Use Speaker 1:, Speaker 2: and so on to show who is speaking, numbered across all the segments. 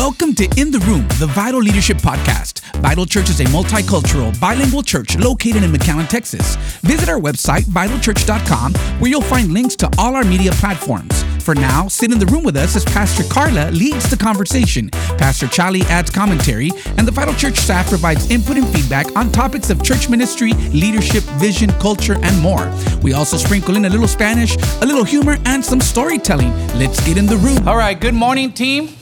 Speaker 1: Welcome to In the Room, the Vital Leadership Podcast. Vital Church is a multicultural, bilingual church located in McAllen, Texas. Visit our website, vitalchurch.com, where you'll find links to all our media platforms. For now, sit in the room with us as Pastor Carla leads the conversation. Pastor Charlie adds commentary, and the Vital Church staff provides input and feedback on topics of church ministry, leadership, vision, culture, and more. We also sprinkle in a little Spanish, a little humor, and some storytelling. Let's get in the room.
Speaker 2: All right, good morning, team.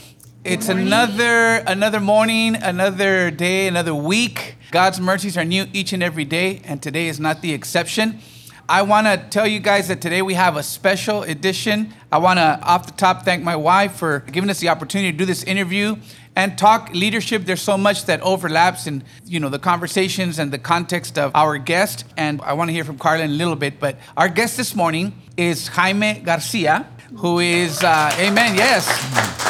Speaker 2: It's another another morning, another day, another week. God's mercies are new each and every day, and today is not the exception. I want to tell you guys that today we have a special edition. I want to, off the top, thank my wife for giving us the opportunity to do this interview and talk leadership. There's so much that overlaps in you know the conversations and the context of our guest. And I want to hear from Carla in a little bit. But our guest this morning is Jaime Garcia, who is, uh, Amen. Yes.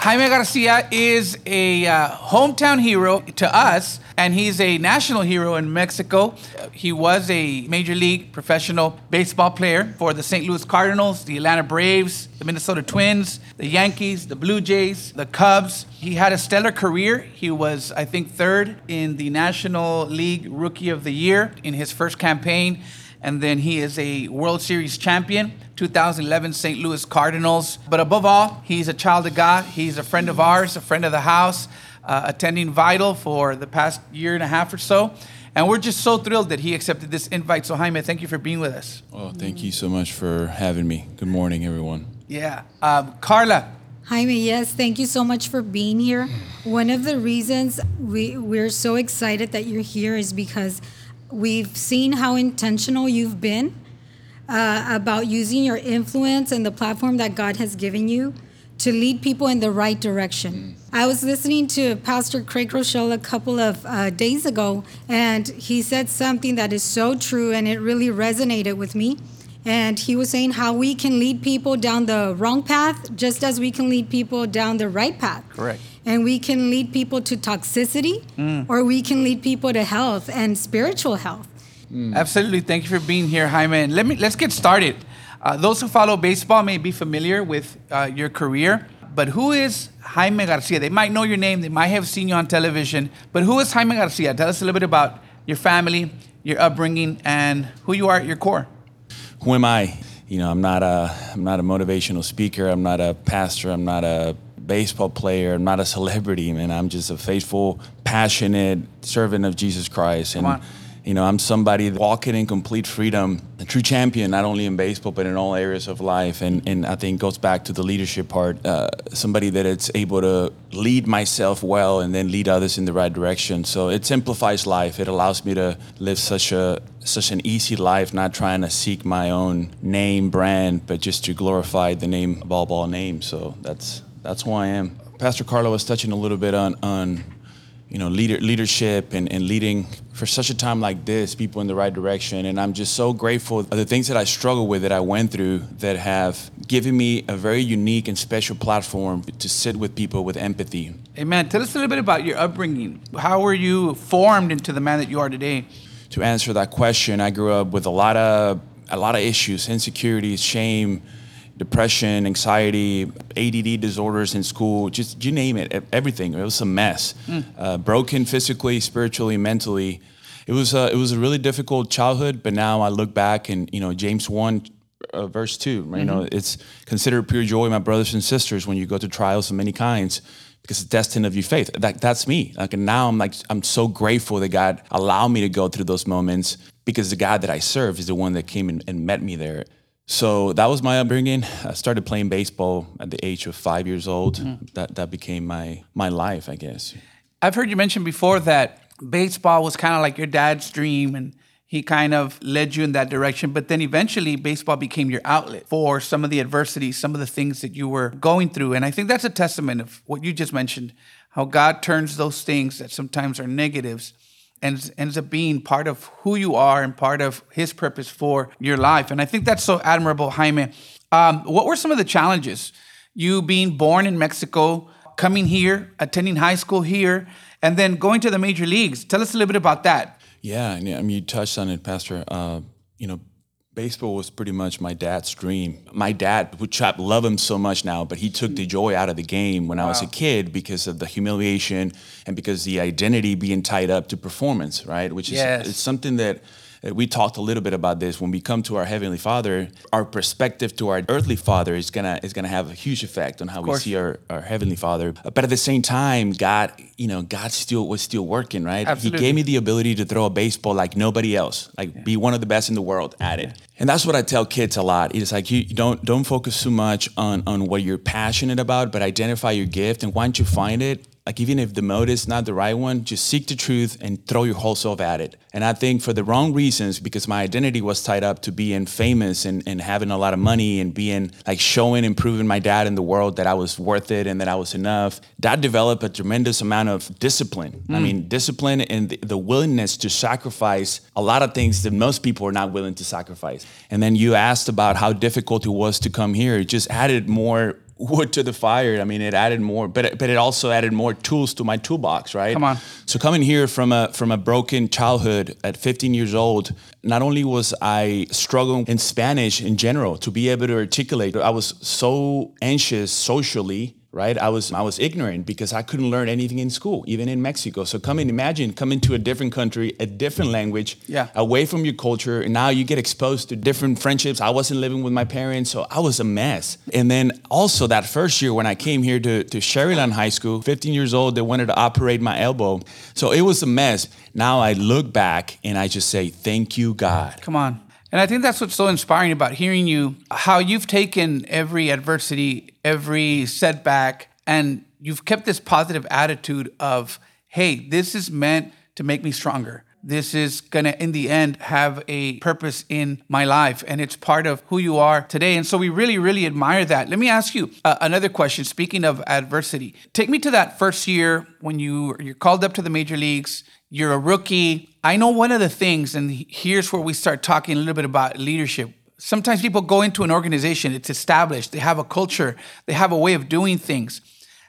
Speaker 2: Jaime Garcia is a uh, hometown hero to us, and he's a national hero in Mexico. He was a major league professional baseball player for the St. Louis Cardinals, the Atlanta Braves, the Minnesota Twins, the Yankees, the Blue Jays, the Cubs. He had a stellar career. He was, I think, third in the National League Rookie of the Year in his first campaign and then he is a World Series champion, 2011 St. Louis Cardinals. But above all, he's a child of God. He's a friend of ours, a friend of the house, uh, attending Vital for the past year and a half or so. And we're just so thrilled that he accepted this invite. So, Jaime, thank you for being with us.
Speaker 3: Oh, thank you so much for having me. Good morning, everyone.
Speaker 2: Yeah. Um, Carla.
Speaker 4: Jaime, yes, thank you so much for being here. One of the reasons we, we're so excited that you're here is because We've seen how intentional you've been uh, about using your influence and the platform that God has given you to lead people in the right direction. I was listening to Pastor Craig Groeschel a couple of uh, days ago, and he said something that is so true, and it really resonated with me. And he was saying how we can lead people down the wrong path just as we can lead people down the right path.
Speaker 2: Correct
Speaker 4: and we can lead people to toxicity mm. or we can lead people to health and spiritual health.
Speaker 2: Mm. Absolutely. Thank you for being here, Jaime. And let me let's get started. Uh, those who follow baseball may be familiar with uh, your career, but who is Jaime Garcia? They might know your name, they might have seen you on television, but who is Jaime Garcia? Tell us a little bit about your family, your upbringing, and who you are at your core.
Speaker 3: Who am I? You know, I'm not a I'm not a motivational speaker. I'm not a pastor. I'm not a baseball player. I'm not a celebrity, man. I'm just a faithful, passionate servant of Jesus Christ. And you know, I'm somebody walking in complete freedom, a true champion, not only in baseball but in all areas of life. And and I think goes back to the leadership part. Uh, somebody that it's able to lead myself well and then lead others in the right direction. So it simplifies life. It allows me to live such a such an easy life, not trying to seek my own name, brand, but just to glorify the name of all ball name. So that's that's who I am. Pastor Carla was touching a little bit on, on you know, leader, leadership and, and leading for such a time like this, people in the right direction. And I'm just so grateful the things that I struggle with that I went through that have given me a very unique and special platform to sit with people with empathy.
Speaker 2: Amen. Tell us a little bit about your upbringing. How were you formed into the man that you are today?
Speaker 3: To answer that question, I grew up with a lot of a lot of issues, insecurities, shame, depression, anxiety, ADD disorders in school, just you name it, everything. It was a mess. Mm. Uh, broken physically, spiritually, mentally. It was a, it was a really difficult childhood, but now I look back and you know James one. Uh, verse 2 right? mm-hmm. you know mm-hmm. it's considered pure joy my brothers and sisters when you go to trials of many kinds because it's destined of your faith that, that's me like and now i'm like i'm so grateful that god allowed me to go through those moments because the god that i serve is the one that came and, and met me there so that was my upbringing. I started playing baseball at the age of five years old. Mm-hmm. That that became my my life, I guess.
Speaker 2: I've heard you mention before that baseball was kind of like your dad's dream, and he kind of led you in that direction. But then eventually, baseball became your outlet for some of the adversity, some of the things that you were going through. And I think that's a testament of what you just mentioned, how God turns those things that sometimes are negatives ends, ends up being part of who you are and part of his purpose for your life. And I think that's so admirable, Jaime. Um, what were some of the challenges? You being born in Mexico, coming here, attending high school here, and then going to the major leagues. Tell us a little bit about that.
Speaker 3: Yeah, I mean, you touched on it, Pastor. Uh, you know, baseball was pretty much my dad's dream. My dad, which I love him so much now, but he took the joy out of the game when I was a kid because of the humiliation and because the identity being tied up to performance, right? Which is
Speaker 2: Yes.
Speaker 3: it's something that Uh, we talked a little bit about this. When we come to our heavenly father our perspective to our earthly father is gonna is gonna have a huge effect on how we see our, our heavenly father. Uh, but at the same time god you know god still was still working right?
Speaker 2: Absolutely.
Speaker 3: he gave me the ability to throw a baseball like nobody else like be one of the best in the world at it. And that's what i tell kids a lot. It's like you you don't don't focus too much on on what you're passionate about but identify your gift and once you find it like even if the mode is not the right one just seek the truth and throw your whole self at it. And i think for the wrong reasons because my identity was tied up to being famous and, and having a lot of money and being like showing and proving my dad in the world that i was worth it and that i was enough that developed a tremendous amount of discipline. I mm. mean discipline and the, the willingness to sacrifice a lot of things that most people are not willing to sacrifice. And then you asked about how difficult it was to come here. It just added more wood to the fire. I mean, it added more, but it, but it also added more tools to my toolbox, right?
Speaker 2: Come on.
Speaker 3: So coming here from a from a broken childhood at 15 years old, not only was I struggling in Spanish in general to be able to articulate, I was so anxious socially. Right, I was I was ignorant because I couldn't learn anything in school, even in Mexico. So come and imagine coming to a different country, a different language,
Speaker 2: Yeah.
Speaker 3: away from your culture and now you get exposed to different friendships i wasn't living with my parents so i was a mess and then also that first year when i came here to, to Sharyland high school 15 years old they wanted to operate my elbow so it was a mess now i look back and i just say thank you god
Speaker 2: Come on. And I think that's what's so inspiring about hearing you, how you've taken every adversity, every setback, and you've kept this positive attitude of, hey, this is meant to make me stronger. This is gonna, in the end, have a purpose in my life, and it's part of who you are today. And so we really, really admire that. Let me ask you uh, another question. Speaking of adversity, take me to that first year when you you're called up to the major leagues. You're a rookie. I know one of the things, and here's where we start talking a little bit about leadership. Sometimes people go into an organization, it's established, they have a culture, they have a way of doing things.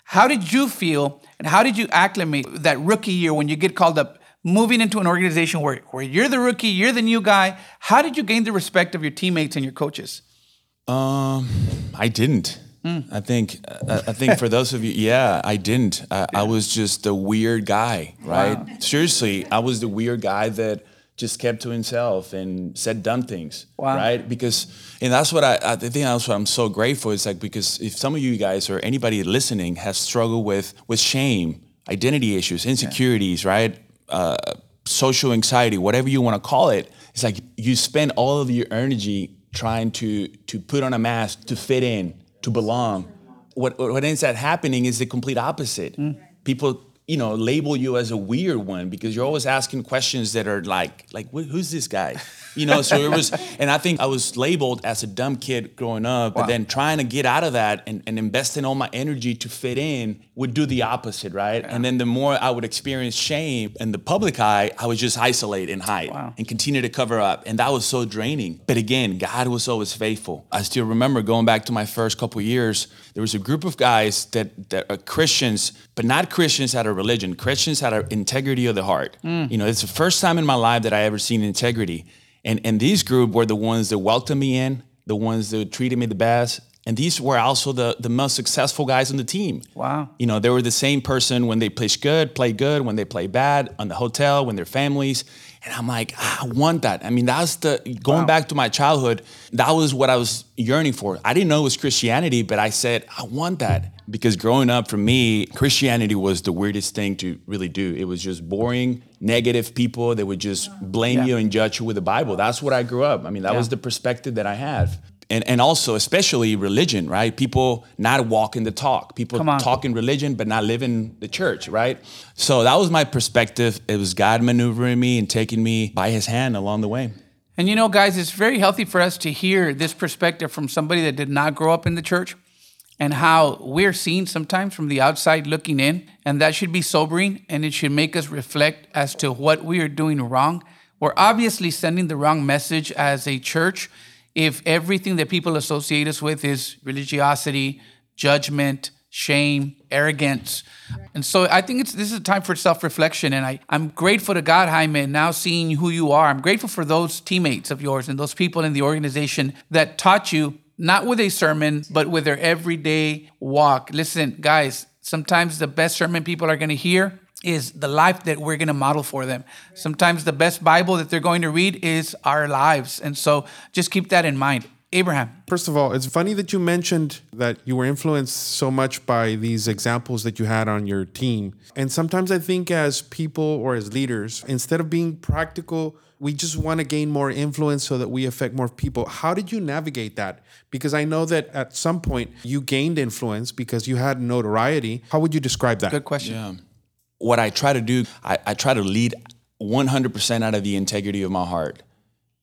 Speaker 2: How did you feel and how did you acclimate that rookie year when you get called up, moving into an organization where, where you're the rookie, you're the new guy? How did you gain the respect of your teammates and your coaches?
Speaker 3: Um, I didn't. I think I, I think for those of you, yeah, I didn't. I, I was just a weird guy, right? Seriously, I was the weird guy that just kept to himself and said dumb things,
Speaker 2: Wow.
Speaker 3: right? Because and that's what I, I think that's what I'm so grateful. It's like because if some of you guys or anybody listening has struggled with with shame, identity issues, insecurities, right? Uh, social anxiety, whatever you want to call it, it's like you spend all of your energy trying to to put on a mask to fit in, to belong. What what ends up happening is the complete opposite. Mm. People, you know, label you as a weird one because you're always asking questions that are like like who's this guy? You know, so it was and I think I was labeled as a dumb kid growing up, but then trying to get out of that and, and investing all my energy to fit in would do the opposite, right? And then the more I would experience shame in the public eye, I would just isolate and hide
Speaker 2: Wow.
Speaker 3: and continue to cover up. And that was so draining. But again, God was always faithful. I still remember going back to my first couple years, there was a group of guys that, that are Christians, but not Christians out of religion, Christians out of integrity of the heart. Mm. You know, it's the first time in my life that I ever seen integrity. And, and these group were the ones that welcomed me in, the ones that treated me the best. And these were also the, the most successful guys on the team.
Speaker 2: Wow.
Speaker 3: You know, they were the same person when they played good, play good, when they play bad, on the hotel, when their families. And I'm like, "Ah, I want that. I mean, that's the going
Speaker 2: Wow.
Speaker 3: back to my childhood, that was what I was yearning for. I didn't know it was Christianity, but I said, I want that. Because growing up for me, Christianity was the weirdest thing to really do. It was just boring, negative people that would just blame
Speaker 2: Yeah.
Speaker 3: you and judge you with the Bible. That's what I grew up. I mean, that
Speaker 2: Yeah.
Speaker 3: was the perspective that I have. And, and also, especially religion, right? People not walking the talk. People talking religion, but not living the church, right? So that was my perspective. It was God maneuvering me and taking me by his hand along the way.
Speaker 2: And you know, guys, it's very healthy for us to hear this perspective from somebody that did not grow up in the church and how we're seen sometimes from the outside looking in. And that should be sobering and it should make us reflect as to what we are doing wrong. We're obviously sending the wrong message as a church if everything that people associate us with is religiosity, judgment, shame, arrogance. And so I think it's this is a time for self-reflection. And I, I'm grateful to God, Jaime, now seeing who you are. I'm grateful for those teammates of yours and those people in the organization that taught you not with a sermon, but with their everyday walk. Listen, guys, sometimes the best sermon people are going to hear is the life that we're going to model for them. Sometimes the best Bible that they're going to read is our lives. And so just keep that in mind. Abraham.
Speaker 5: First of all, it's funny that you mentioned that you were influenced so much by these examples that you had on your team. And sometimes I think as people or as leaders, instead of being practical, we just want to gain more influence so that we affect more people. How did you navigate that? Because I know that at some point you gained influence because you had notoriety. How would you describe that?
Speaker 2: Good question.
Speaker 3: Yeah. What I try to do, I, I try to lead 100% out of the integrity of my heart.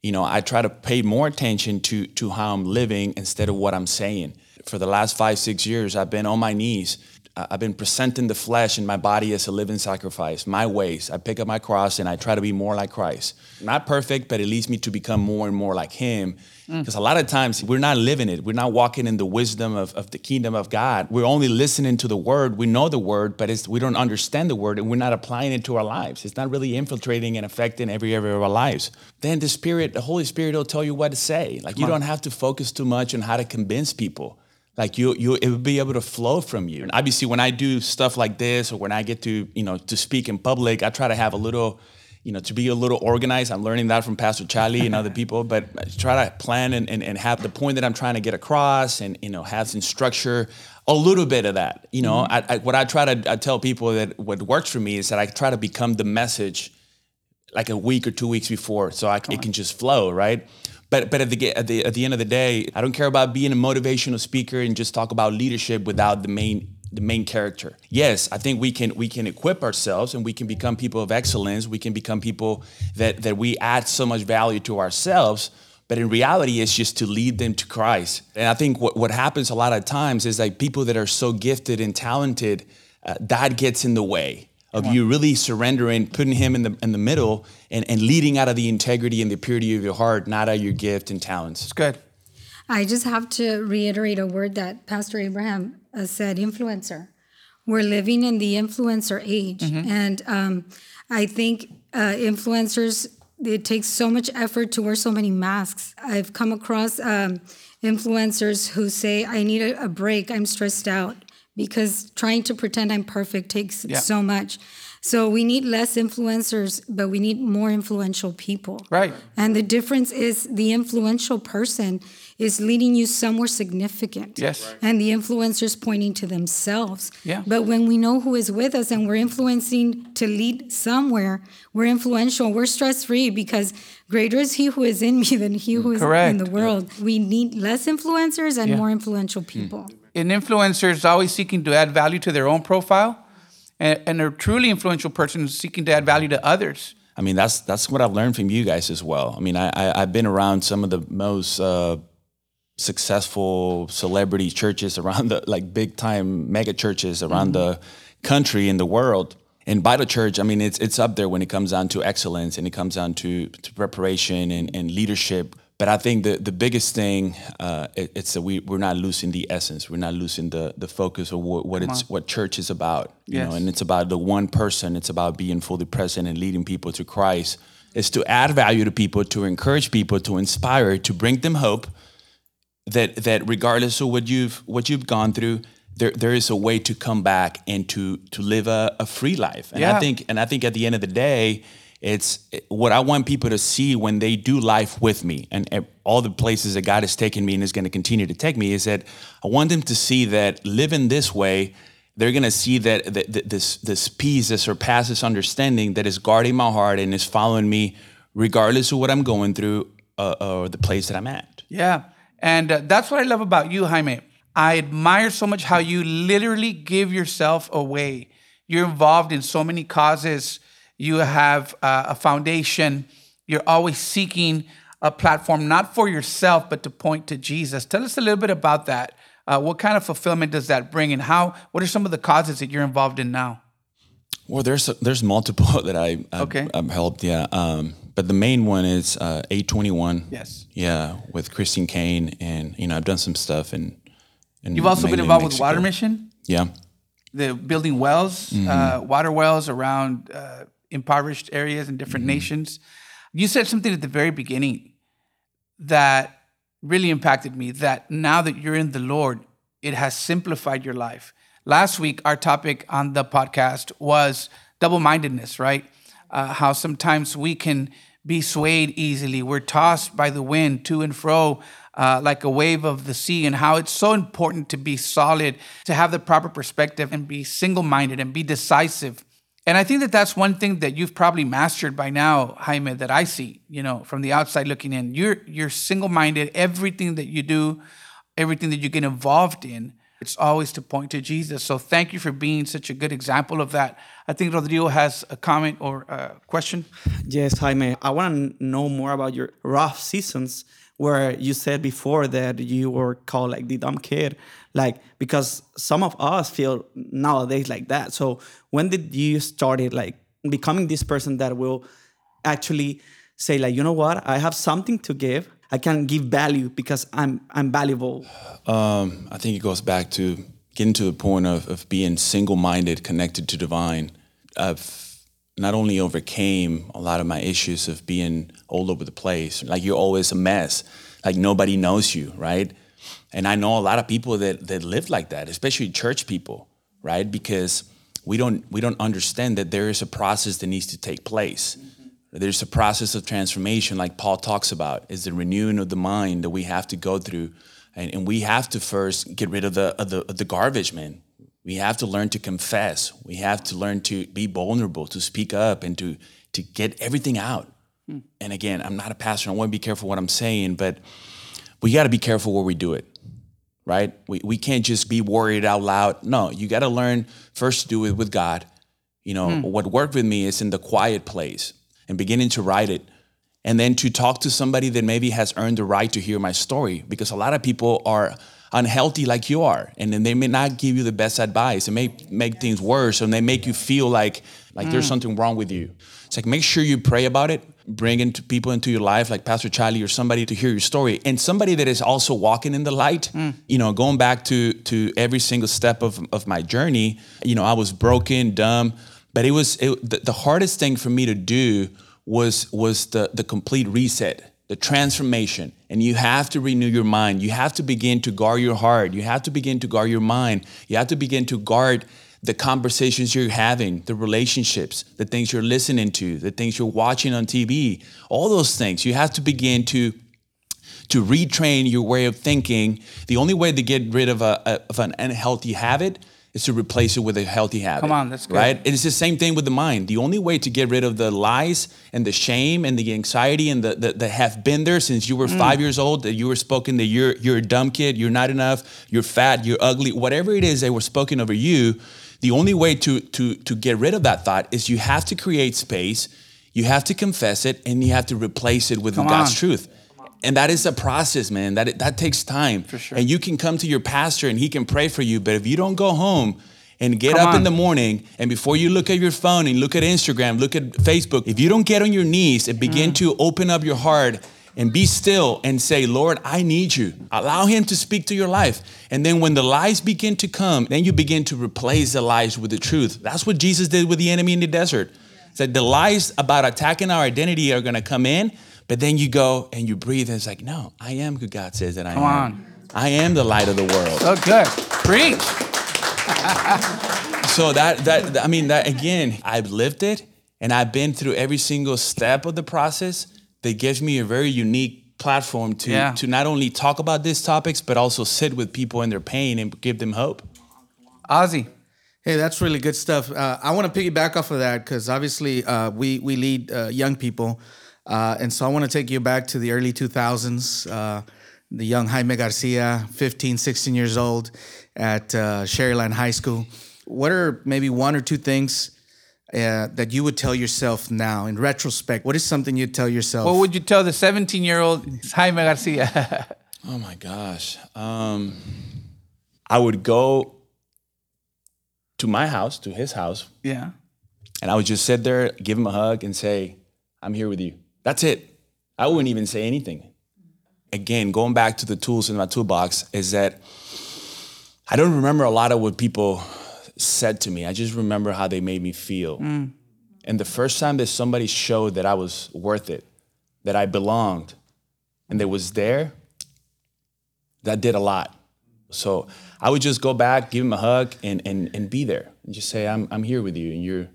Speaker 3: You know, I try to pay more attention to to how I'm living instead of what I'm saying. For the last five, six years, I've been on my knees. I've been presenting the flesh and my body as a living sacrifice, my ways. I pick up my cross and I try to be more like Christ. Not perfect, but it leads me to become more and more like Him. Because mm. a lot of times we're not living it. We're not walking in the wisdom of, of the kingdom of God. We're only listening to the word. We know the word, but we don't understand the word and we're not applying it to our lives. It's not really infiltrating and affecting every area of our lives. Then the Spirit, the Holy Spirit will tell you what to say. Like Come you on. don't have to focus too much on how to convince people like you you it would be able to flow from you. And obviously when i do stuff like this or when i get to you know to speak in public i try to have a little you know to be a little organized. I'm learning that from pastor charlie and other people but I try to plan and, and, and have the point that i'm trying to get across and you know have some structure a little bit of that you know? Mm-hmm. I, I, what i try to I tell people that what works for me is that i try to become the message like a week or two weeks before so I, it can just flow right but but at the, at the at the end of the day, I don't care about being a motivational speaker and just talk about leadership without the main the main character. Yes, I think we can we can equip ourselves and we can become people of excellence. We can become people that that we add so much value to ourselves. But in reality, it's just to lead them to Christ. And I think what, what happens a lot of times is like people that are so gifted and talented, uh, that gets in the way of you really surrendering, putting him in the in the middle, and, and leading out of the integrity and the purity of your heart, not out of your gift and talents.
Speaker 2: It's good.
Speaker 4: I just have to reiterate a word that Pastor Abraham uh, said: influencer. We're living in the influencer age, mm-hmm. and um, I think uh, influencers. It takes so much effort to wear so many masks. I've come across um, influencers who say, "I need a, a break. I'm stressed out." Because trying to pretend I'm perfect takes yeah. so much. So we need less influencers, but we need more influential people.
Speaker 2: Right.
Speaker 4: And the difference is the influential person is leading you somewhere significant.
Speaker 2: Yes. Right.
Speaker 4: And the influencers pointing to themselves.
Speaker 2: Yeah.
Speaker 4: But when we know who is with us and we're influencing to lead somewhere, we're influential. We're stress free because greater is he who is in me than he who is Correct. in the world. Yeah. We need less influencers and yeah. more influential people. Mm
Speaker 2: an influencer is always seeking to add value to their own profile, and, and a truly influential person is seeking to add value to others.
Speaker 3: I mean, that's that's what I've learned from you guys as well. I mean, I, I have been around some of the most uh, successful celebrity churches around the like big time mega churches around mm-hmm. the country and the world. And Vital Church, I mean, it's it's up there when it comes down to excellence and it comes down to, to preparation and, and leadership but I think the, the biggest thing uh, it, it's that we we're not losing the essence. We're not losing the the focus of what, what it's what church is about. You yes. know, and it's about the one person. It's about being fully present and leading people to Christ. It's to add value to people, to encourage people, to inspire, to bring them hope. That that regardless of what you've what you've gone through, there there is a way to come back and to to live a, a free life. And yeah. I think and I think at the end of the day it's what I want people to see when they do life with me and all the places that God has taken me and is going to continue to take me is that I want them to see that living this way, they're going to see that, that, this, this peace that surpasses understanding that is guarding my heart and is following me regardless of what I'm going through uh, or the place that I'm at.
Speaker 2: Yeah. And uh, that's what I love about you, Jaime. I admire so much how you literally give yourself away. You're involved in so many causes you have uh, a foundation. You're always seeking a platform, not for yourself, but to point to Jesus. Tell us a little bit about that. Uh, what kind of fulfillment does that bring, and how? What are some of the causes that you're involved in now?
Speaker 3: Well, there's there's multiple that I I've, okay. I've helped. Yeah, um, but the main one is uh, A21.
Speaker 2: Yes.
Speaker 3: Yeah, with Christine Caine, and you know I've done some stuff and.
Speaker 2: You've also been involved with Water Mission.
Speaker 3: Yeah.
Speaker 2: the building wells, uh, water wells around uh, impoverished areas in different nations. You said something at the very beginning that really impacted me. That now that you're in the Lord, it has simplified your life. Last week, our topic on the podcast was double-mindedness, right? Uh, how sometimes we can be swayed easily. We're tossed by the wind to and fro uh, like a wave of the sea, and how it's so important to be solid, to have the proper perspective, and be single minded and be decisive. And I think that that's one thing that you've probably mastered by now, Jaime, that I see, you know, from the outside looking in. You're, you're single minded. Everything that you do, everything that you get involved in, it's always to point to Jesus. So thank you for being such a good example of that. I think Rodrigo has a comment or a question.
Speaker 6: Yes, Jaime. I want to know more about your rough seasons where you said before that you were called like the dumb kid. Like, because some of us feel nowadays like that. So when did you started like becoming this person that will actually say like, you know what? I have something to give. I can give value because I'm I'm valuable.
Speaker 3: Um, I think it goes back to getting to the point of, of being single minded, connected to divine. I've not only overcame a lot of my issues of being all over the place, like you're always a mess, like nobody knows you, right? And I know a lot of people that that live like that, especially church people, right? Because we don't we don't understand that there is a process that needs to take place. There's a process of transformation, like Paul talks about, is the renewing of the mind that we have to go through, and, and we have to first get rid of the of the, of the garbage, man. We have to learn to confess. We have to learn to be vulnerable, to speak up, and to to get everything out. Hmm. And again, I'm not a pastor. I want to be careful what I'm saying, but we got to be careful where we do it, right? We we can't just be worried out loud. No, you got to learn first to do it with God. You know, hmm. what worked with me is in the quiet place and beginning to write it. And then to talk to somebody that maybe has earned the right to hear my story, because a lot of people are unhealthy like you are, and then they may not give you the best advice. It may make things worse, and they make you feel like like there's hmm. something wrong with you. It's like make sure you pray about it, bring into people into your life, like Pastor Charlie or somebody to hear your story, and somebody that is also walking in the light. Mm. You know, going back to to every single step of of my journey. You know, I was broken, dumb, but it was it, the, the hardest thing for me to do was was the the complete reset the transformation and you have to renew your mind you have to begin to guard your heart you have to begin to guard your mind you have to begin to guard the conversations you're having the relationships the things you're listening to the things you're watching on tv all those things you have to begin to to retrain your way of thinking the only way to get rid of a, a- of an unhealthy habit is to replace it with a healthy habit
Speaker 2: Come on, that's good.
Speaker 3: right it's the same thing with the mind. The only way to get rid of the lies and the shame and the anxiety and the, the that have been there since you were
Speaker 2: Mm.
Speaker 3: five years old, that you were spoken that you're you're a dumb kid, you're not enough, you're fat, you're ugly, whatever it is they were spoken over you. The only way to to to get rid of that thought is you have to create space, you have to confess it, and you have to replace it with
Speaker 2: Come
Speaker 3: God's
Speaker 2: on.
Speaker 3: truth. And that is a process, man. That that takes time. For
Speaker 2: sure.
Speaker 3: And you can come to your pastor and he can pray for you, but if you don't go home and get
Speaker 2: Come
Speaker 3: up in the morning and before you look at your phone and look at Instagram, look at Facebook, if you don't get on your knees and begin mm. to open up your heart and be still and say, Lord, I need you. Allow him to speak to your life. And then when the lies begin to come, then you begin to replace the lies with the truth. That's what Jesus did with the enemy in the desert. Said the lies about attacking our identity are gonna come in, but then you go and you breathe and it's like, no, I am who God says that I
Speaker 2: Come
Speaker 3: am.
Speaker 2: on.
Speaker 3: I am the light of the world.
Speaker 2: So good. Preach.
Speaker 3: so that that I mean that again, I've lived it and I've been through every single step of the process that gives me a very unique platform to
Speaker 2: Yeah.
Speaker 3: to not only talk about these topics but also sit with people in their pain and give them hope.
Speaker 2: Ozzy.
Speaker 7: Hey, that's really good stuff. Uh, I want to piggyback off of that because obviously uh, we we lead uh, young people, uh, and so I want to take you back to the early 2000s. Uh, the young Jaime Garcia, 15, 16 years old, at uh, Sharyland High School. What are maybe one or two things uh, that you would tell yourself now in retrospect? What is something you'd tell yourself?
Speaker 2: What would you tell the 17 year old Jaime Garcia?
Speaker 3: Oh my gosh. Um, I would go to my house, to his house,
Speaker 2: yeah.
Speaker 3: and I would just sit there, give him a hug, and say, I'm here with you. That's it. I wouldn't even say anything. Again, going back to the tools in my toolbox, is that I don't remember a lot of what people said to me. I just remember how they made me feel. Mm. And the first time that somebody showed that I was worth it, that I belonged, and that was there, that did a lot. So I would just go back, give him a hug, and and and be there, and just say, "I'm I'm here with you, and you're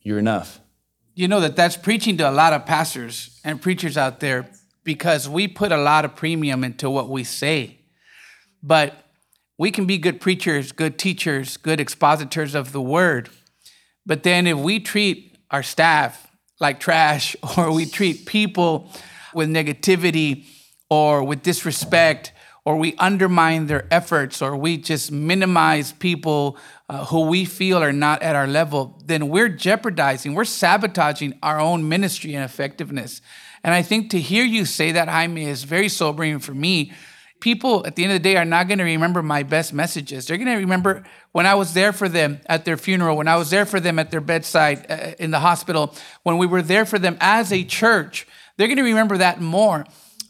Speaker 3: you're enough."
Speaker 2: You know that that's preaching to a lot of pastors and preachers out there because we put a lot of premium into what we say. But we can be good preachers, good teachers, good expositors of the word. But then if we treat our staff like trash or we treat people with negativity or with disrespect or we undermine their efforts or we just minimize people uh, who we feel are not at our level, then we're jeopardizing, we're sabotaging our own ministry and effectiveness. And I think to hear you say that, Jaime, is very sobering for me. People at the end of the day are not going to remember my best messages. They're going to remember when I was there for them at their funeral, when I was there for them at their bedside uh, in the hospital, when we were there for them as a church. They're going to remember that more.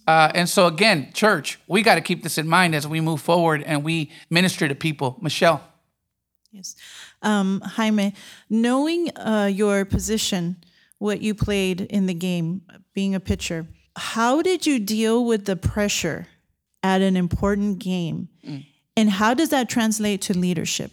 Speaker 2: Uh, and so, again, church, we got to keep this in mind as we move forward and we minister to people. Michelle.
Speaker 8: Yes. Um, Jaime, knowing uh, your position, what you played in the game, being a pitcher, how did you deal with the pressure at an important game? Mm. And how does that translate to leadership?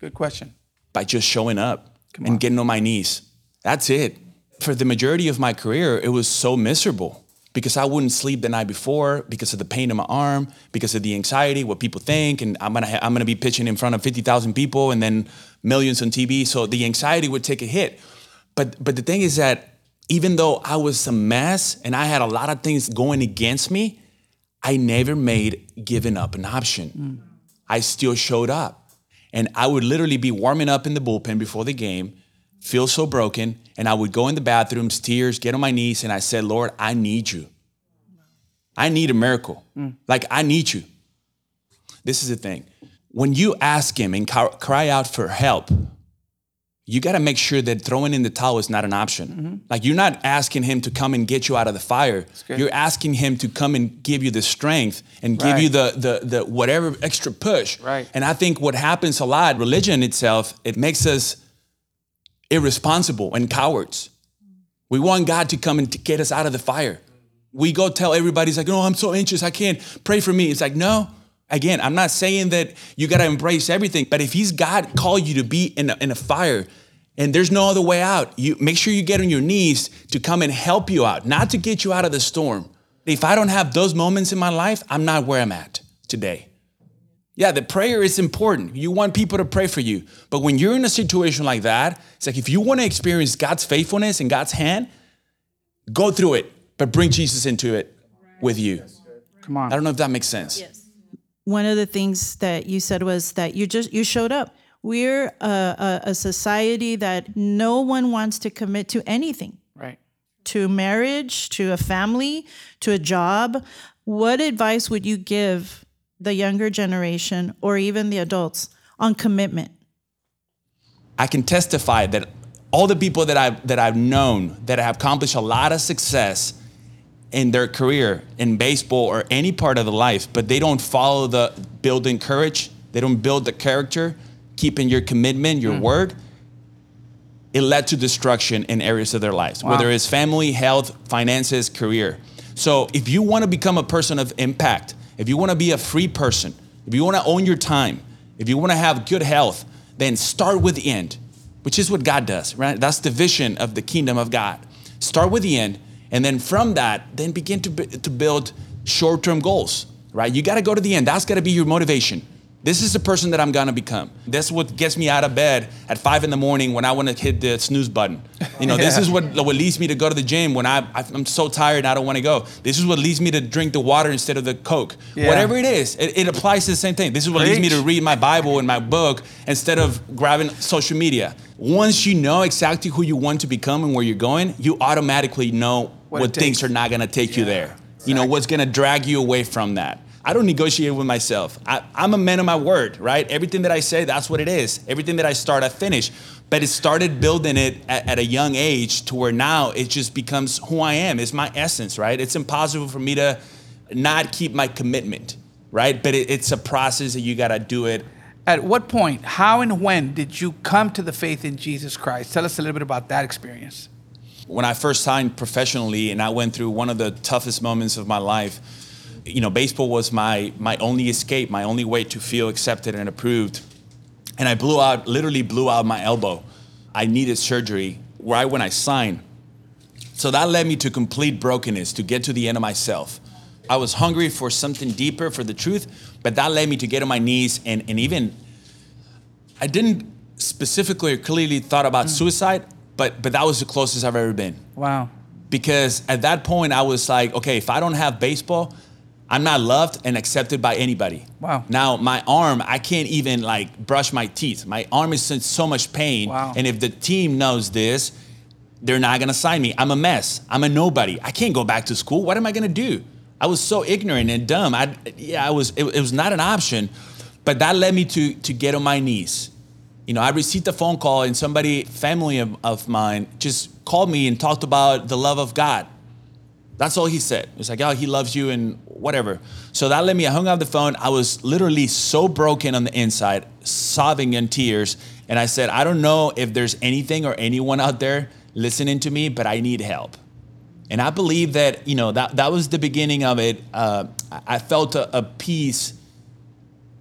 Speaker 2: Good question.
Speaker 3: by just showing up and getting on my knees. That's it. For the majority of my career, it was so miserable because I wouldn't sleep the night before because of the pain in my arm, because of the anxiety, what people think, and I'm gonna ha- I'm gonna be pitching in front of fifty thousand people and then millions on TV. So the anxiety would take a hit. But but the thing is that even though I was a mess and I had a lot of things going against me, I never made giving up an option. Mm. I still showed up. And I would literally be warming up in the bullpen before the game, feel so broken, and I would go in the bathrooms, tears, get on my knees, and I said, Lord, I need you. I need a miracle. Mm. Like, I need you. This is the thing. When you ask Him and cry out for help, you got to make sure that throwing in the towel is not an option. Mm-hmm. Like you're not asking him to come and get you out of the fire. You're asking him to come and give you the strength and give you the the the whatever extra push.
Speaker 2: Right.
Speaker 3: And I think what happens a lot, religion itself, it makes us irresponsible and cowards. We want God to come and to get us out of the fire. We go tell everybody, it's like, oh, I'm so anxious, I can't pray for me. It's like, no. Again, I'm not saying that you got to embrace everything, but if He's God called you to be in a, in a fire and there's no other way out, you make sure you get on your knees to come and help you out, not to get you out of the storm. If I don't have those moments in my life, I'm not where I'm at today. Yeah, the prayer is important. You want people to pray for you. But when you're in a situation like that, it's like if you want to experience God's faithfulness and God's hand, go through it, but bring Jesus into it with you.
Speaker 2: Come on.
Speaker 3: I don't know if that makes sense.
Speaker 8: One of the things that you said was that you just you showed up. We're a, a, a society that no one wants to commit to anything.
Speaker 2: Right.
Speaker 8: to marriage, to a family, to a job, what advice would you give the younger generation or even the adults on commitment?
Speaker 3: I can testify that all the people that I've that I've known that have accomplished a lot of success in their career in baseball or any part of the life, but they don't follow the building courage, they don't build the character, keeping your commitment, your hmm. word. It led to destruction in areas of their lives, whether it's family, health, finances, career. So if you want to become a person of impact, if you want to be a free person, if you want to own your time, if you want to have good health, then start with the end, which is what God does, right? That's the vision of the kingdom of God. Start with the end, and then from that, then begin to, to build short term goals, right? You got to go to the end. That's got to be your motivation. This is the person that I'm gonna become. That's what gets me out of bed at five in the morning when I want to hit the snooze button. You know, this is what what leads me to go to the gym when I I'm so tired and I don't want to go. This is what leads me to drink the water instead of the Coke.
Speaker 2: Yeah.
Speaker 3: Whatever it is, it, it applies to the same thing. This is what leads me to read my Bible and my book instead of grabbing social media. Once you know exactly who you want to become and where you're going, you automatically know
Speaker 2: What
Speaker 3: what,
Speaker 2: it
Speaker 3: things
Speaker 2: takes.
Speaker 3: are not gonna take you there. You know what's gonna drag you away from that. I don't negotiate with myself. I, I'm a man of my word, right? Everything that I say, that's what it is. Everything that I start, I finish. But it started building it at, at a young age to where now it just becomes who I am. It's my essence, right? It's impossible for me to not keep my commitment, right? But it, it's a process that you gotta do it.
Speaker 2: At what point, how and when did you come to the faith in Jesus Christ? Tell us a little bit about that experience.
Speaker 3: When I first signed professionally, and I went through one of the toughest moments of my life. You know, baseball was my my only escape, my only way to feel accepted and approved. And I blew out, literally blew out my elbow. I needed surgery right when I signed. So that led me to complete brokenness, to get to the end of myself. I was hungry for something deeper, for the truth, but that led me to get on my knees and, and even, I didn't specifically or clearly thought about mm. suicide, but, but that was the closest I've ever been.
Speaker 2: Wow.
Speaker 3: Because at that point, I was like, okay, if I don't have baseball, I'm not loved and accepted by anybody.
Speaker 2: Wow.
Speaker 3: Now my arm, I can't even like brush my teeth. My arm is in so much pain.
Speaker 2: Wow.
Speaker 3: And if the team knows this, they're not gonna sign me. I'm a mess. I'm a nobody. I can't go back to school. What am I gonna do? I was so ignorant and dumb. I yeah, I was. It, it was not an option, but that led me to to get on my knees. You know, I received a phone call and somebody, family of, of mine, just called me and talked about the love of God. That's all he said. It's like, oh, he loves you and whatever. So that led me, I hung up the phone. I was literally so broken on the inside, sobbing in tears. And I said, I don't know if there's anything or anyone out there listening to me, but I need help. And I believe that, you know, that, that was the beginning of it. Uh, I I felt a, a peace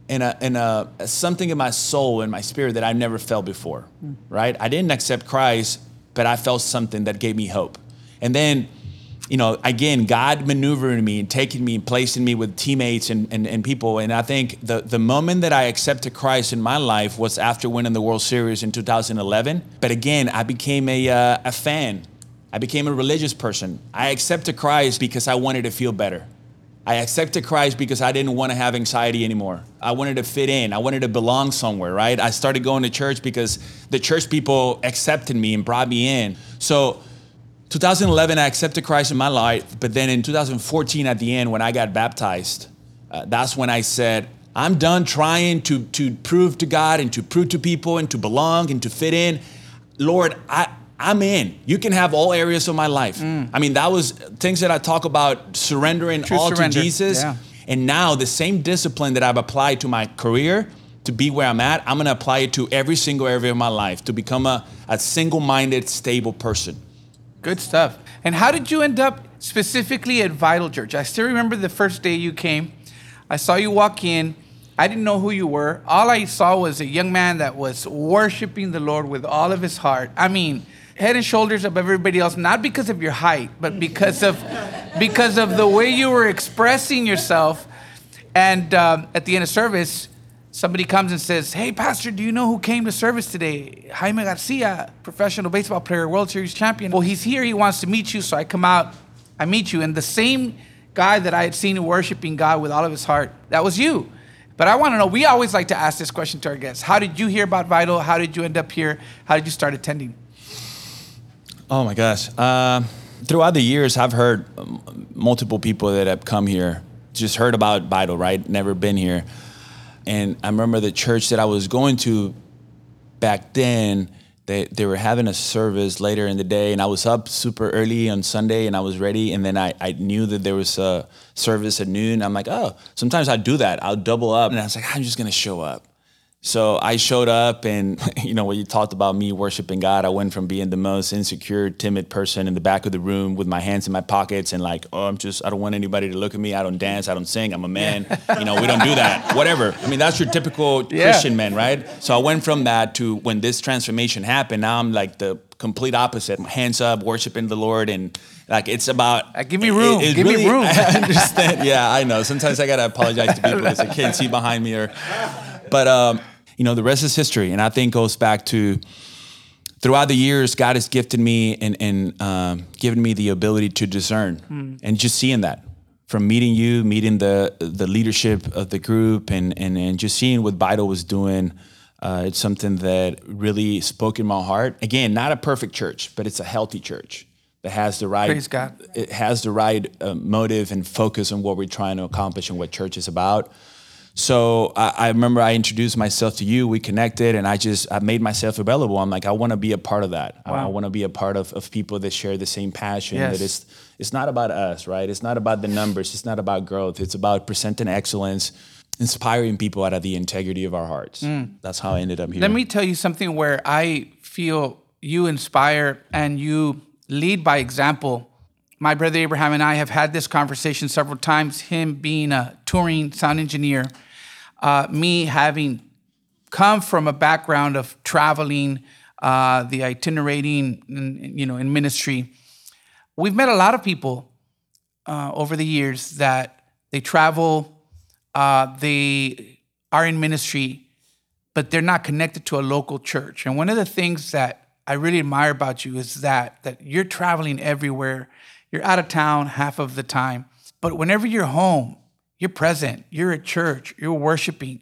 Speaker 3: and, a, and a, something in my soul and my spirit that I've never felt before, right? I didn't accept Christ, but I felt something that gave me hope. And then, you know, again, God maneuvering me and taking me and placing me with teammates and, and, and people. And I think the, the moment that I accepted Christ in my life was after winning the World Series in 2011. But again, I became a, uh, a fan. I became a religious person. I accepted Christ because I wanted to feel better. I accepted Christ because I didn't want to have anxiety anymore. I wanted to fit in. I wanted to belong somewhere, right? I started going to church because the church people accepted me and brought me in. So 2011, I accepted Christ in my life, but then in 2014, at the end, when I got baptized, uh, that's when I said, I'm done trying to, to prove to God and to prove to people and to belong and to fit in. Lord, I, I'm in. You can have all areas of my life. Mm. I mean, that was things that I talk about surrendering
Speaker 2: True
Speaker 3: all
Speaker 2: surrender.
Speaker 3: to Jesus.
Speaker 2: Yeah.
Speaker 3: And now the same discipline that I've applied to my career to be where I'm at, I'm gonna apply it to every single area of my life to become a, a single minded, stable person.
Speaker 2: Good stuff. And how did you end up specifically at Vital Church? I still remember the first day you came. I saw you walk in. I didn't know who you were. All I saw was a young man that was worshiping the Lord with all of his heart. I mean, head and shoulders above everybody else, not because of your height, but because of because of the way you were expressing yourself. And um, at the end of service, somebody comes and says, Hey, Pastor, do you know who came to service today? Jaime Garcia, professional baseball player, World Series champion. Well, he's here. He wants to meet you. So I come out, I meet you. And the same guy that I had seen worshiping God with all of his heart, that was you. But I want to know, we always like to ask this question to our guests How did you hear about Vital? How did you end up here? How did you start attending?
Speaker 3: Oh my gosh. Uh, throughout the years, I've heard um, multiple people that have come here, just heard about Vital, right? Never been here. And I remember the church that I was going to back then, they, they were having a service later in the day, and I was up super early on Sunday and I was ready. And then I, I knew that there was a service at noon. I'm like, oh, sometimes I do that. I'll double up. And I was like, I'm just going to show up. So I showed up, and you know, when you talked about me worshiping God, I went from being the most insecure, timid person in the back of the room with my hands in my pockets and like, oh, I'm just, I don't want anybody to look at me. I don't dance. I don't sing. I'm a man. You know, we don't do that. Whatever. I mean, that's your typical
Speaker 2: Yeah.
Speaker 3: Christian man, right? So I went from that to when this transformation happened. Now I'm like the complete opposite. Hands up, worshiping the Lord, and like it's about.
Speaker 2: Uh, give me room.
Speaker 3: it's
Speaker 2: Give me room.
Speaker 3: I understand. Yeah, I know. Sometimes I gotta apologize to people because I can't see behind me or. But um, you know, the rest is history, and I think goes back to throughout the years, God has gifted me and, and um, given me the ability to discern, and just seeing that from meeting you, meeting the the leadership of the group, and and and just seeing what Vital was doing. Uh, it's something that really spoke in my heart. Again, not a perfect church, but it's a healthy church that has the right.
Speaker 2: Praise God.
Speaker 3: It has the right uh, motive and focus on what we're trying to accomplish and what church is about. So I, I remember I introduced myself to you. We connected, and I just I made myself available. I'm like, I want to be a part of that. I, I want to be a part of, of people that share the same passion.
Speaker 2: Yes.
Speaker 3: That it's it's not about us, right? It's not about the numbers. It's not about growth. It's about presenting excellence, inspiring people out of the integrity of our hearts. Mm. That's how I ended up here.
Speaker 2: Let me tell you something where I feel you inspire and you lead by example. My brother Abraham and I have had this conversation several times. Him being a touring sound engineer, uh, me having come from a background of traveling, uh, the itinerating, in, you know, in ministry. We've met a lot of people uh, over the years that they travel, uh, they are in ministry, but they're not connected to a local church. And one of the things that I really admire about you is that that you're traveling everywhere. You're out of town half of the time, but whenever you're home, you're present. You're at church. You're worshiping.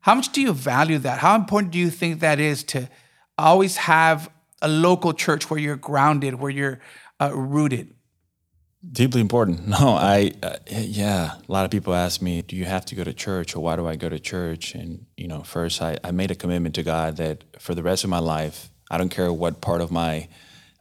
Speaker 2: How much do you value that? How important do you think that is to always have a local church where you're grounded, where you're uh, rooted?
Speaker 3: Deeply important. No, I, uh, yeah, a lot of people ask me, do you have to go to church or why do I go to church? And, you know, first I, I made a commitment to God that for the rest of my life, I don't care what part of my,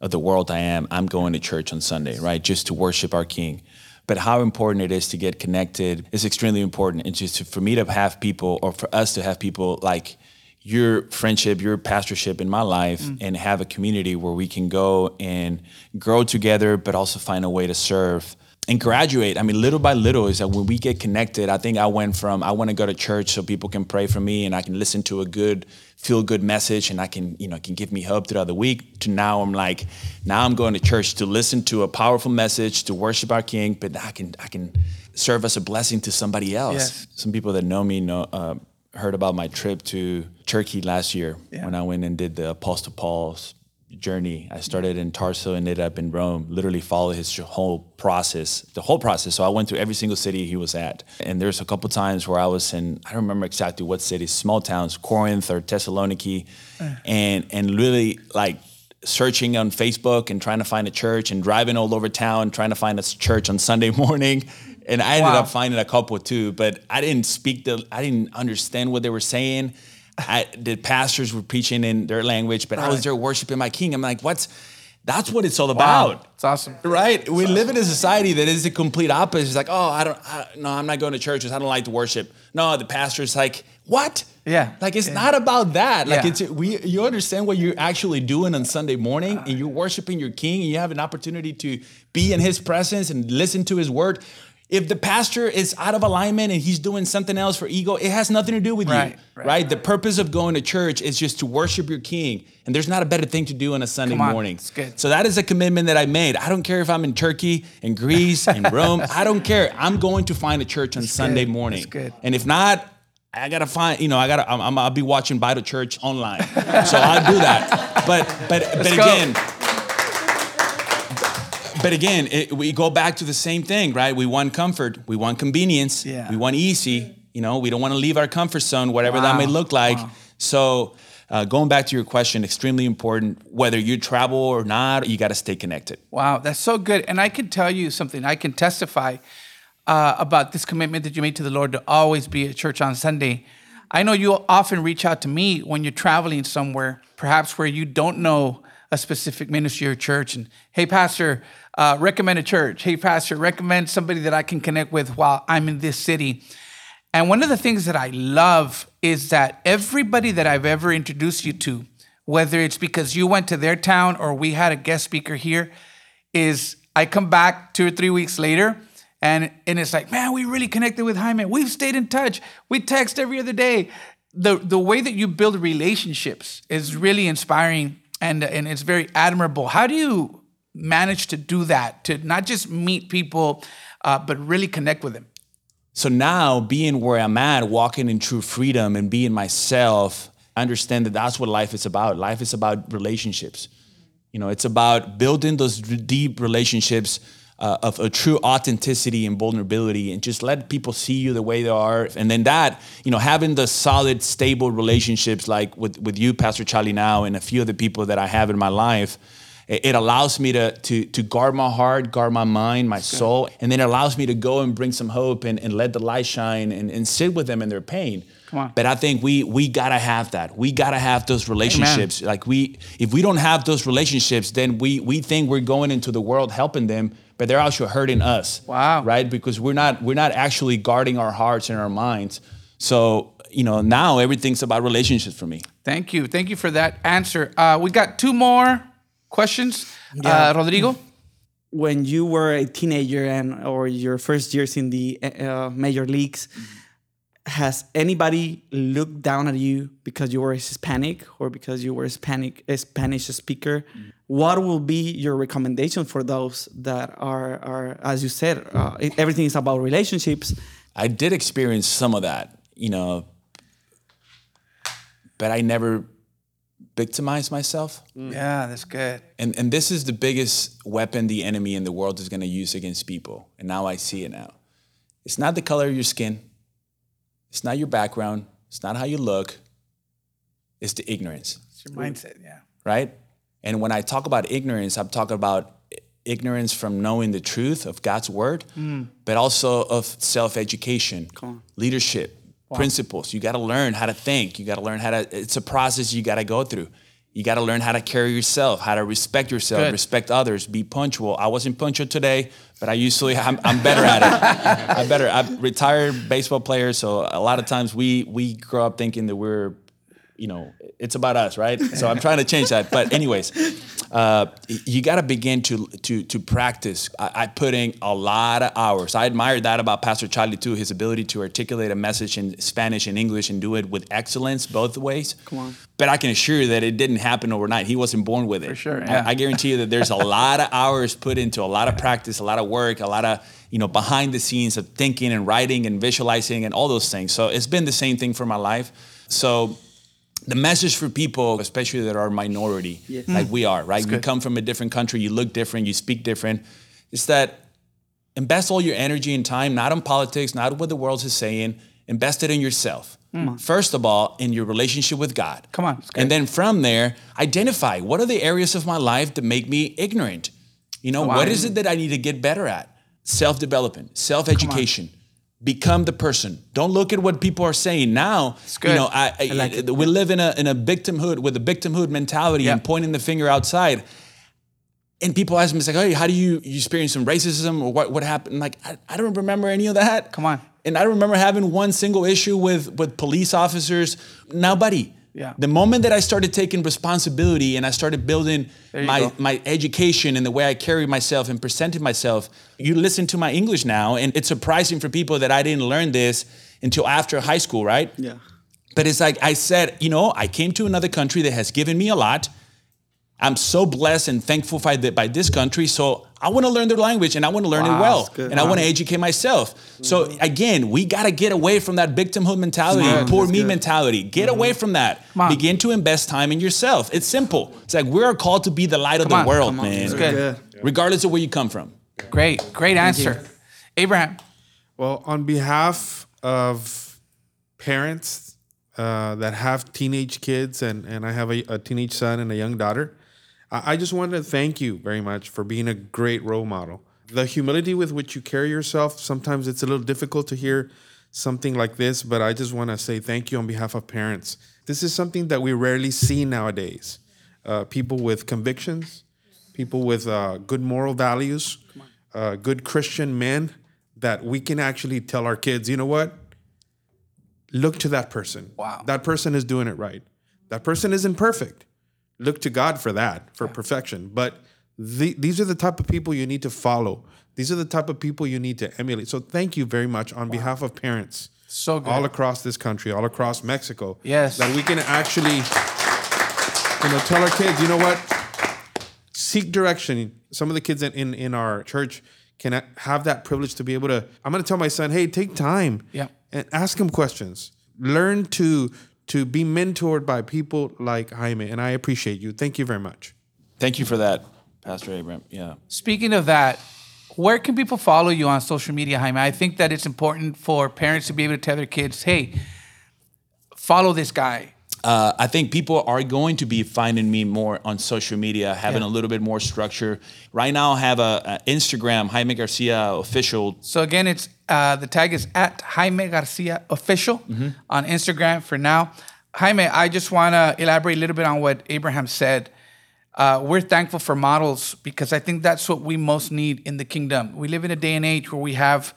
Speaker 3: of the world I am, I'm going to church on Sunday, right? Just to worship our King. But how important it is to get connected is extremely important. And just to, for me to have people or for us to have people like your friendship, your pastorship in my life mm. and have a community where we can go and grow together, but also find a way to serve and graduate. I mean, little by little is that when we get connected, I think I went from I want to go to church so people can pray for me and I can listen to a good, feel good message and I can, you know, can give me hope throughout the week to now I'm like, now I'm going to church to listen to a powerful message, to worship our King, but I can I can serve as a blessing to somebody else.
Speaker 2: Yes.
Speaker 3: Some people that know me know uh, heard about my trip to Turkey last year when I went and did the Apostle Paul's journey. I started in Tarso, and ended up in Rome, literally followed his whole process, the whole process. So I went to every single city he was at. And there's a couple times where I was in, I don't remember exactly what cities, small towns, Corinth or Thessaloniki, eh. and and really like searching on Facebook and trying to find a church and driving all over town trying to find a church on Sunday morning. And I ended
Speaker 2: Wow.
Speaker 3: up finding a couple too, but I didn't speak the, I didn't understand what they were saying. I, the pastors were preaching in their language, but I was there worshiping my king. I'm like, what's, that's what it's all about.
Speaker 2: It's awesome.
Speaker 3: Right. We live in a society that is the complete opposite. It's like, oh, I don't, I, no, I'm not going to churches. I don't like to worship. No, the pastor's like, what?
Speaker 2: Yeah.
Speaker 3: Like it's
Speaker 2: Yeah.
Speaker 3: not about that. Like
Speaker 2: Yeah.
Speaker 3: it's we. You understand what you're actually doing on Sunday morning, and you're worshiping your King, and you have an opportunity to be in His presence and listen to His word. If the pastor is out of alignment and he's doing something else for ego, it has nothing to do with
Speaker 2: Right,
Speaker 3: you,
Speaker 2: right,
Speaker 3: right? The purpose of going to church is just to worship your King, and there's not a better thing to do on a Sunday
Speaker 2: on,
Speaker 3: morning. So that is a commitment that I made. I don't care if I'm in Turkey, in Greece, in Rome. I don't care. I'm going to find a church on Sunday
Speaker 2: good.
Speaker 3: morning.
Speaker 2: That's good.
Speaker 3: And if not, I gotta find. You know, I gotta. I'm, I'm, I'll be watching Vital Church online, so I'll do that. But but but
Speaker 2: go.
Speaker 3: But again, it, we go back to the same thing, right? We want comfort, we want convenience,
Speaker 2: Yeah.
Speaker 3: we want easy. You know, we don't want to leave our comfort zone, whatever that may look like.
Speaker 2: Wow.
Speaker 3: So, uh, going back to your question, extremely important. Whether you travel or not, you got to stay connected.
Speaker 2: Wow, that's so good. And I can tell you something. I can testify uh, about this commitment that you made to the Lord to always be at church on Sunday. I know you often reach out to me when you're traveling somewhere, perhaps where you don't know a specific ministry or church, and hey, Pastor, uh, recommend a church. Hey, Pastor, recommend somebody that I can connect with while I'm in this city. And one of the things that I love is that everybody that I've ever introduced you to, whether it's because you went to their town or we had a guest speaker here, is I come back two or three weeks later and, and it's like, man, we really connected with Jaime. We've stayed in touch. We text every other day. The, the way that you build relationships is really inspiring and, and it's very admirable. How do you manage to do that, to not just meet people, uh, but really connect with them?
Speaker 3: So now, being where I'm at, walking in true freedom and being myself, I understand that that's what life is about. Life is about relationships. You know, it's about building those deep relationships uh, of a true authenticity and vulnerability, and just let people see you the way they are. And then that, you know, having the solid, stable relationships like with with you, Pastor Charlie, now, and a few of the people that I have in my life. It, it allows me to, to, to guard my heart, guard my mind, my soul, and then it allows me to go and bring some hope and, and let the light shine and, and sit with them in their pain.
Speaker 2: Come on.
Speaker 3: But I think we we gotta have that. We gotta have those relationships. Like we, if we don't have those relationships, then we we think we're going into the world helping them, but they're also hurting us.
Speaker 2: Wow.
Speaker 3: Right? Because we're not we're not actually guarding our hearts and our minds. So you know now everything's about relationships for me.
Speaker 2: Thank you. Thank you for that answer. Uh, we got two more questions. Uh, Rodrigo?
Speaker 6: when you were a teenager and or your first years in the uh, major leagues has anybody looked down at you because you were Hispanic or because you were Hispanic a Spanish speaker what will be your recommendation for those that are are as you said uh, everything is about relationships
Speaker 3: I did experience some of that, you know, but I never victimized myself.
Speaker 2: Yeah, that's good.
Speaker 3: And and this is the biggest weapon the enemy in the world is going to use against people. And now I see it now. It's not the color of your skin. It's not your background. It's not how you look. It's the ignorance,
Speaker 2: It's your mindset, yeah.
Speaker 3: right? And when I talk about ignorance, I'm talking about ignorance from knowing the truth of God's word, mm. but also of self-education, leadership, principles. You got to learn how to think. You got to learn how to. It's a process you got to go through. You got to learn how to carry yourself, how to respect yourself,
Speaker 2: Good.
Speaker 3: respect others, be punctual. I wasn't punctual today, but I usually I'm, I'm better at it. I'm better. I'm retired baseball player, so a lot of times we we grow up thinking that we're you know, it's about us, right? So I'm trying to change that. But anyways, uh, you got to begin to to to practice. I, I put in a lot of hours. I admired that about Pastor Charlie too, his ability to articulate a message in Spanish and English and do it with excellence both ways. Come
Speaker 6: on.
Speaker 3: But I can assure you that it didn't happen overnight. He wasn't born with it. For
Speaker 2: sure,
Speaker 3: I-
Speaker 2: yeah.
Speaker 3: I, guarantee you that there's a lot of hours put into a lot of practice, a lot of work, a lot of you know behind the scenes of thinking and writing and visualizing and all those things. So it's been the same thing for my life. So the message for people, especially that are minority, like we are, right? We come from a different country, you look different, you speak different. Is that invest all your energy and time, not on politics, not what the world is saying, invest it in yourself. Mm. First of all, in your relationship with God.
Speaker 2: Come on.
Speaker 3: And then from there, identify what are the areas of my life that make me ignorant? You know,
Speaker 2: Wow.
Speaker 3: what is it that I need to get better at? Self development, self education. Become the person. Don't look at what people are saying now. You know, I, I, we live in a in a victimhood with a victimhood mentality
Speaker 2: Yeah.
Speaker 3: and pointing the finger outside. And people ask me, it's like, hey, how do you, you experience some racism or what, what happened? Like, I, I don't remember any of that.
Speaker 2: Come on.
Speaker 3: And I don't remember having one single issue with, with police officers. Nobody.
Speaker 2: Yeah.
Speaker 3: The moment that I started taking responsibility and I started building my,
Speaker 2: go.
Speaker 3: my education and the way I carry myself and presented myself, you listen to my English now, and it's surprising for people that I didn't learn this until after high school, right?
Speaker 6: yeah
Speaker 3: But it's like I said, you know, I came to another country that has given me a lot. I'm so blessed and thankful by, the, by this country. So I want to learn their language and I want to learn it well.
Speaker 6: good.
Speaker 3: And I want to educate myself. So again, we got to get away from that victimhood mentality,
Speaker 6: Smart.
Speaker 3: poor
Speaker 6: That's
Speaker 3: me
Speaker 6: good.
Speaker 3: mentality. Get away from that.
Speaker 2: on.
Speaker 3: Begin to invest time in yourself. It's simple. It's like we're called to be the light of the
Speaker 2: on,
Speaker 3: world, man.
Speaker 2: It's good.
Speaker 3: Regardless of where you come from.
Speaker 2: Great, great answer. Abraham,
Speaker 5: Well, on behalf of parents uh, that have teenage kids, and, and I have a, a teenage son and a young daughter, I, I just want to thank you very much for being a great role model. The humility with which you carry yourself, sometimes it's a little difficult to hear something like this, but I just want to say thank you on behalf of parents. This is something that we rarely see nowadays. Uh, people with convictions, people with uh, good moral values, uh, good Christian men that we can actually tell our kids, you know what? Look to that person.
Speaker 2: Wow.
Speaker 5: That person is doing it right. That person isn't perfect. Look to God for that, for perfection. But the, these are the type of people you need to follow. These are the type of people you need to emulate. So thank you very much on behalf of parents
Speaker 2: So good.
Speaker 5: all across this country, all across Mexico.
Speaker 2: Yes.
Speaker 5: That we can actually, you know, tell our kids, you know what? Seek direction. Some of the kids in, in, in our church can have that privilege to be able to. I'm going to tell my son, hey, take time
Speaker 2: Yeah.
Speaker 5: and ask him questions. Learn to to be mentored by people like Jaime, and I appreciate you. Thank you very much.
Speaker 3: Thank you for that, Pastor Abram. Yeah.
Speaker 2: speaking of that, where can people follow you on social media, Jaime? I think that it's important for parents to be able to tell their kids, hey, follow this guy.
Speaker 3: Uh, I think people are going to be finding me more on social media, having a little bit more structure. Right now, I have a, a Instagram, Jaime Garcia official.
Speaker 2: So again, it's uh, the tag is at Jaime Garcia official on Instagram for now. Jaime, I just want to elaborate a little bit on what Abraham said. Uh, we're thankful for models because I think that's what we most need in the kingdom. We live in a day and age where we have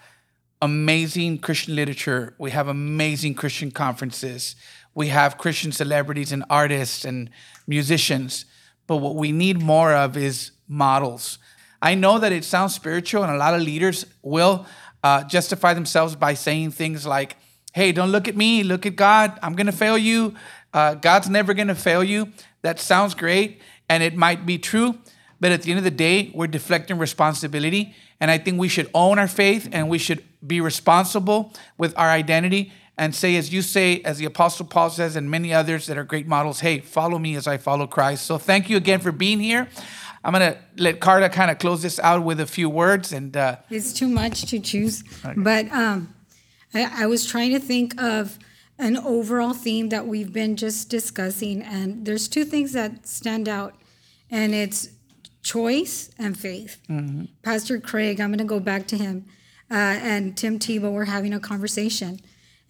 Speaker 2: amazing Christian literature, we have amazing Christian conferences, we have Christian celebrities and artists and musicians. But what we need more of is models. I know that it sounds spiritual, and a lot of leaders will uh, justify themselves by saying things like, hey, don't look at me, look at God. I'm going to fail you. Uh, God's never going to fail you. That sounds great, and it might be true. But at the end of the day, we're deflecting responsibility. And I think we should own our faith and we should be responsible with our identity and say, as you say, as the Apostle Paul says, and many others that are great models, hey, follow me as I follow Christ. So thank you again for being here. I'm going to let Carla kind of close this out with a few words. And uh,
Speaker 4: It's too much to choose. But um, I, I was trying to think of an overall theme that we've been just discussing, and there's two things that stand out, and it's choice and faith. Pastor Craig, I'm going to go back to him, uh, and Tim Tebow were having a conversation,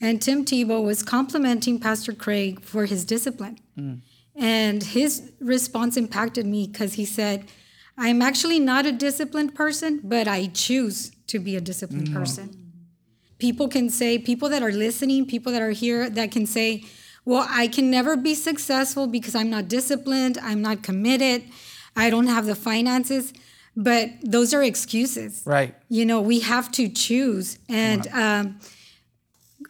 Speaker 4: and Tim Tebow was complimenting Pastor Craig for his discipline. And his response impacted me because he said, I'm actually not a disciplined person, but I choose to be a disciplined person. People can say, people that are listening, people that are here that can say, well, I can never be successful because I'm not disciplined, I'm not committed, I don't have the finances. But those are excuses.
Speaker 2: Right.
Speaker 4: You know, we have to choose. And um,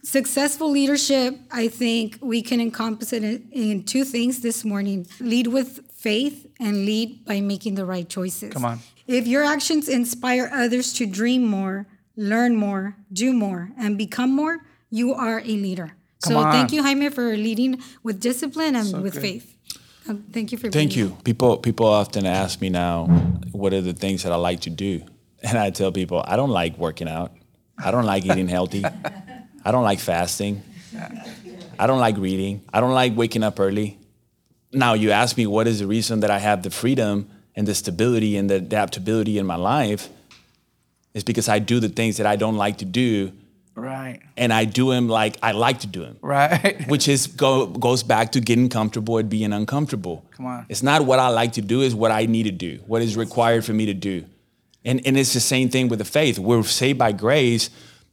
Speaker 4: successful leadership, I think we can encompass it in, in two things this morning lead with faith and lead by making the right choices.
Speaker 2: Come on.
Speaker 4: If your actions inspire others to dream more, learn more, do more, and become more, you are a leader.
Speaker 2: Come
Speaker 4: so
Speaker 2: on.
Speaker 4: thank you, Jaime, for leading with discipline and with faith. Um, thank you for being
Speaker 3: Thank
Speaker 4: being
Speaker 3: you. People people often ask me now, what are the things that I like to do? And I tell people, I don't like working out. I don't like eating healthy. I don't like fasting. I don't like reading. I don't like waking up early. Now you ask me what is the reason that I have the freedom and the stability and the adaptability in my life? It's because I do the things that I don't like to do
Speaker 2: right,
Speaker 3: and I do them like I like to do them
Speaker 2: right.
Speaker 3: which is go, goes back to getting comfortable and being uncomfortable.
Speaker 2: Come on.
Speaker 3: It's not what I like to do, it's what I need to do, what is required for me to do. And, and it's the same thing with the faith. We're saved by grace,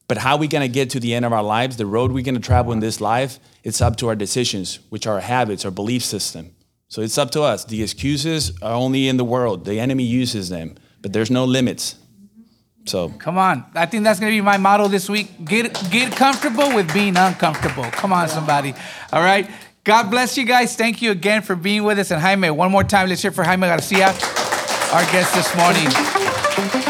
Speaker 3: but how we going to get to the end of our lives, the road we're going to travel in this life, it's up to our decisions, which are our habits, our belief system. So it's up to us. The excuses are only in the world. The enemy uses them, but there's no limits. So
Speaker 2: Come on. I think that's going to be my motto this week. Get get comfortable with being uncomfortable. Come on, somebody. All right. God bless you guys. Thank you again for being with us. And Jaime, one more time, let's hear for Jaime Garcia, our guest this morning.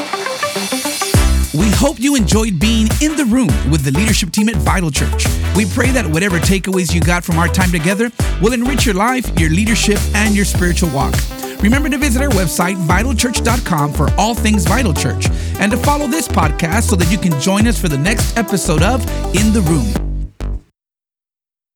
Speaker 1: Hope you enjoyed being in the room with the leadership team at Vital Church. We pray that whatever takeaways you got from our time together will enrich your life, your leadership, and your spiritual walk. Remember to visit our website, vitalchurch.com, for all things Vital Church, and to follow this podcast so that you can join us for the next episode of In the Room.